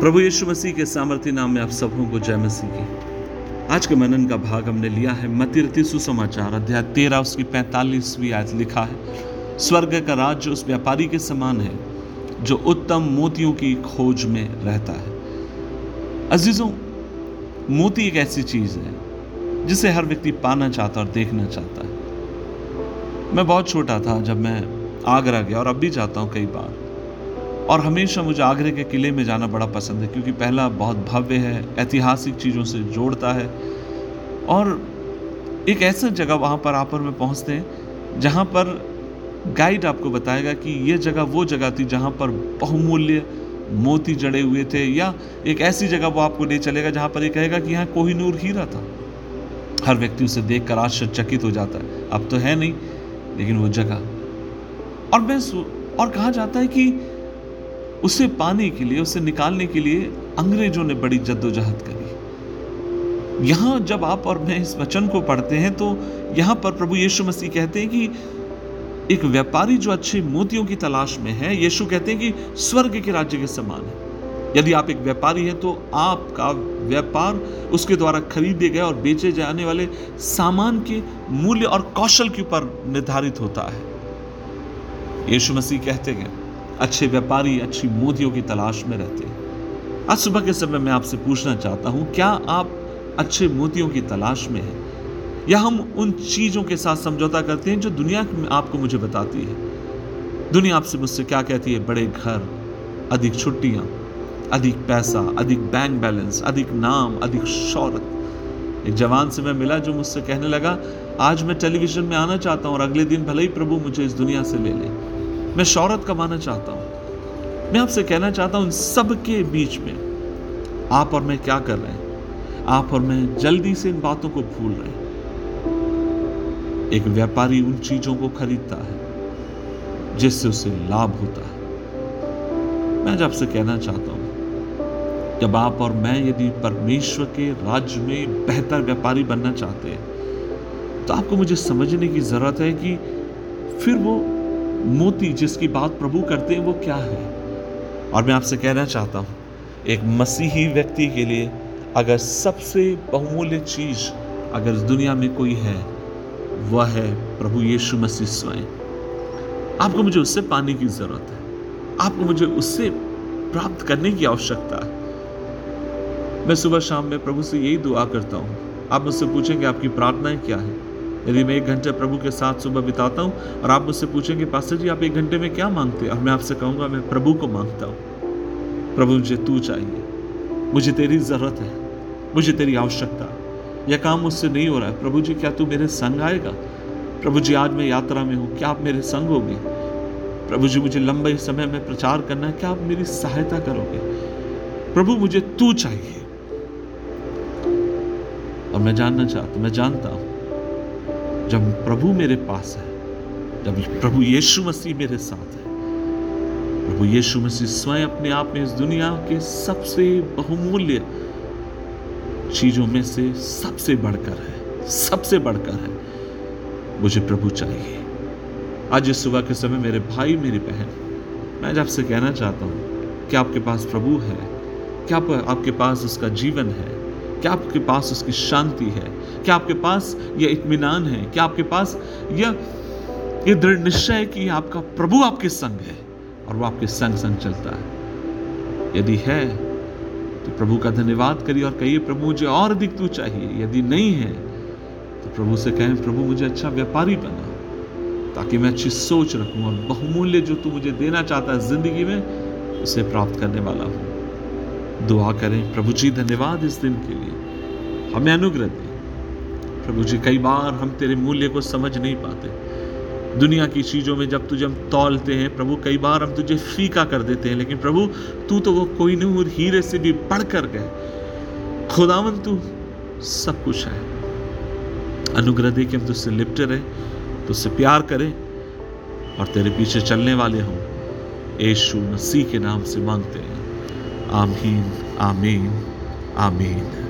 प्रभु यीशु मसीह के सामर्थ्य नाम में आप सबों को जय मसीह की। आज के मनन का भाग हमने लिया है मतिरती सुसमाचार, अध्याय तेरह, उसकी पैंतालीसवीं आयत लिखा है, स्वर्ग का राज्य उस व्यापारी के समान है, जो उत्तम मोतियों की खोज में रहता है। अजीजों, मोती एक ऐसी चीज़ है, जिसे हर व्यक्ति पाना चाहता और देखना चाहता है। मैं बहुत छोटा था जब मैं आगरा गया और अब भी जाता हूँ कई बार। और हमेशा मुझे आगरे के किले में जाना बड़ा पसंद है, क्योंकि पहला बहुत भव्य है, ऐतिहासिक चीज़ों से जोड़ता है। और एक ऐसा जगह वहाँ पर आप में पहुँचते हैं, जहाँ पर गाइड आपको बताएगा कि ये जगह, वो जगह थी जहाँ पर बहुमूल्य मोती जड़े हुए थे, या एक ऐसी जगह वो आपको ले चलेगा जहाँ पर ये कहेगा कि यहाँ कोहिनूर हीरा था। हर व्यक्ति उसे देख कर आश्चर्यचकित हो जाता है, अब तो है नहीं, लेकिन वो जगह। और मैं और कहा जाता है कि उसे पाने के लिए, उसे निकालने के लिए अंग्रेज़ों ने बड़ी जद्दोजहद करी। यहाँ जब आप और मैं इस वचन को पढ़ते हैं तो यहाँ पर प्रभु यीशु मसीह कहते हैं कि एक व्यापारी जो अच्छे मोतियों की तलाश में है, यीशु कहते हैं कि स्वर्ग के राज्य के समान है। यदि आप एक व्यापारी हैं तो आपका व्यापार उसके द्वारा खरीदे गए और बेचे जाने वाले सामान के मूल्य और कौशल के ऊपर निर्धारित होता है। यीशु मसीह कहते हैं अच्छे व्यापारी, अच्छी मोतियों की तलाश में रहते हैं। आज सुबह के समय मैं आपसे पूछना चाहता हूँ, क्या आप अच्छे मोतियों की तलाश में हैं? या हम उन चीज़ों के साथ समझौता करते हैं जो दुनिया आपको मुझे बताती है? दुनिया आपसे मुझसे क्या कहती है? बड़े घर, अधिक छुट्टियाँ, अधिक पैसा, अधिक बैंक बैलेंस अधिक नाम, अधिक शौरत एक जवान से मैं मिला जो मुझसे कहने लगा, आज मैं टेलीविज़न में आना चाहता हूँ और अगले दिन भले ही प्रभु मुझे इस दुनिया से ले ले। मैं शौरत कमाना चाहता हूँ। मैं आपसे कहना चाहता हूँ इन सब के बीच में, आप और मैं क्या कर रहे हैं? आप और मैं जल्दी से इन बातों को भूल रहे हैं। एक व्यापारी उन चीज़ों को खरीदता है, जिससे उसे लाभ होता है। मैं आपसे कहना चाहता हूँ, जब आप और मैं यदि परमेश्वर के राज्य में बेहतर व्यापारी बनना चाहते हैं तो आपको मुझे समझने की ज़रूरत है कि फिर वो मोती जिसकी बात प्रभु करते हैं, वो क्या है? और मैं आपसे कहना चाहता हूँ, एक मसीही व्यक्ति के लिए अगर सबसे बहुमूल्य चीज़ अगर इस दुनिया में कोई है, वह है प्रभु यीशु मसीह स्वयं। आपको मुझे उससे पाने की ज़रूरत है। आपको मुझे उससे प्राप्त करने की आवश्यकता है। मैं सुबह शाम में प्रभु से यही दुआ करता हूँ। आप मुझसे पूछेंगे आपकी प्रार्थनाएँ क्या है? यदि मैं एक घंटे प्रभु के साथ सुबह बिताता हूँ और आप मुझसे पूछेंगे, पास्टर जी, आप एक घंटे में क्या मांगते हैं? और मैं आपसे कहूँगा, मैं प्रभु को माँगता हूँ। प्रभु, मुझे तू चाहिए। मुझे तेरी ज़रूरत है। मुझे तेरी आवश्यकता यह काम मुझसे नहीं हो रहा है। प्रभु जी, क्या तू मेरे संग आएगा? प्रभु जी, आज मैं यात्रा में हूँ। क्या आप मेरे संग होंगे? प्रभु जी, मुझे लंबे समय में प्रचार करना है। क्या आप मेरी सहायता करोगे? प्रभु, मुझे तू चाहिए। और मैं जानना चाहता, मैं जानता हूँ जब प्रभु मेरे पास है जब प्रभु यीशु मसीह मेरे साथ है प्रभु यीशु मसीह स्वयं अपने आप में इस दुनिया के सबसे बहुमूल्य चीज़ों में से सबसे बढ़कर है सबसे बढ़कर है। मुझे प्रभु चाहिए। आज इस सुबह के समय मेरे भाई मेरी बहन मैं आज आपसे कहना चाहता हूँ कि आपके पास प्रभु है? क्या आप, आपके पास उसका जीवन है? क्या आपके पास उसकी शांति है? क्या आपके पास यह इत्मीनान है? क्या आपके पास यह दृढ़ निश्चय कि आपका प्रभु आपके संग है और वो आपके संग संग चलता है? यदि है तो प्रभु का धन्यवाद करिए और कहिए, प्रभु मुझे और अधिक तू चाहिए। यदि नहीं है तो प्रभु से कहें, प्रभु मुझे अच्छा व्यापारी बना, ताकि मैं अच्छी सोच रखूँ और बहुमूल्य जो तू मुझे देना चाहता है ज़िंदगी में, उसे प्राप्त करने वाला हूँ। दुआ करें। प्रभु जी, धन्यवाद इस दिन के लिए। हमें अनुग्रह दे। प्रभु जी, कई बार हम तेरे मूल्य को समझ नहीं पाते। दुनिया की चीज़ों में जब तुझे हम तौलते हैं, प्रभु, कई बार हम तुझे फीका कर देते हैं, लेकिन प्रभु, तू तो वो कोई नूर हीरे से भी बढ़ कर गए। खुदावन तू सब कुछ है। अनुग्रह दे कि हम तुझसे लिपटे रहे, तुझसे प्यार करें और तेरे पीछे चलने वाले हों। यीशु मसीह के नाम से मांगते हैं। Amin, Amin, Amin.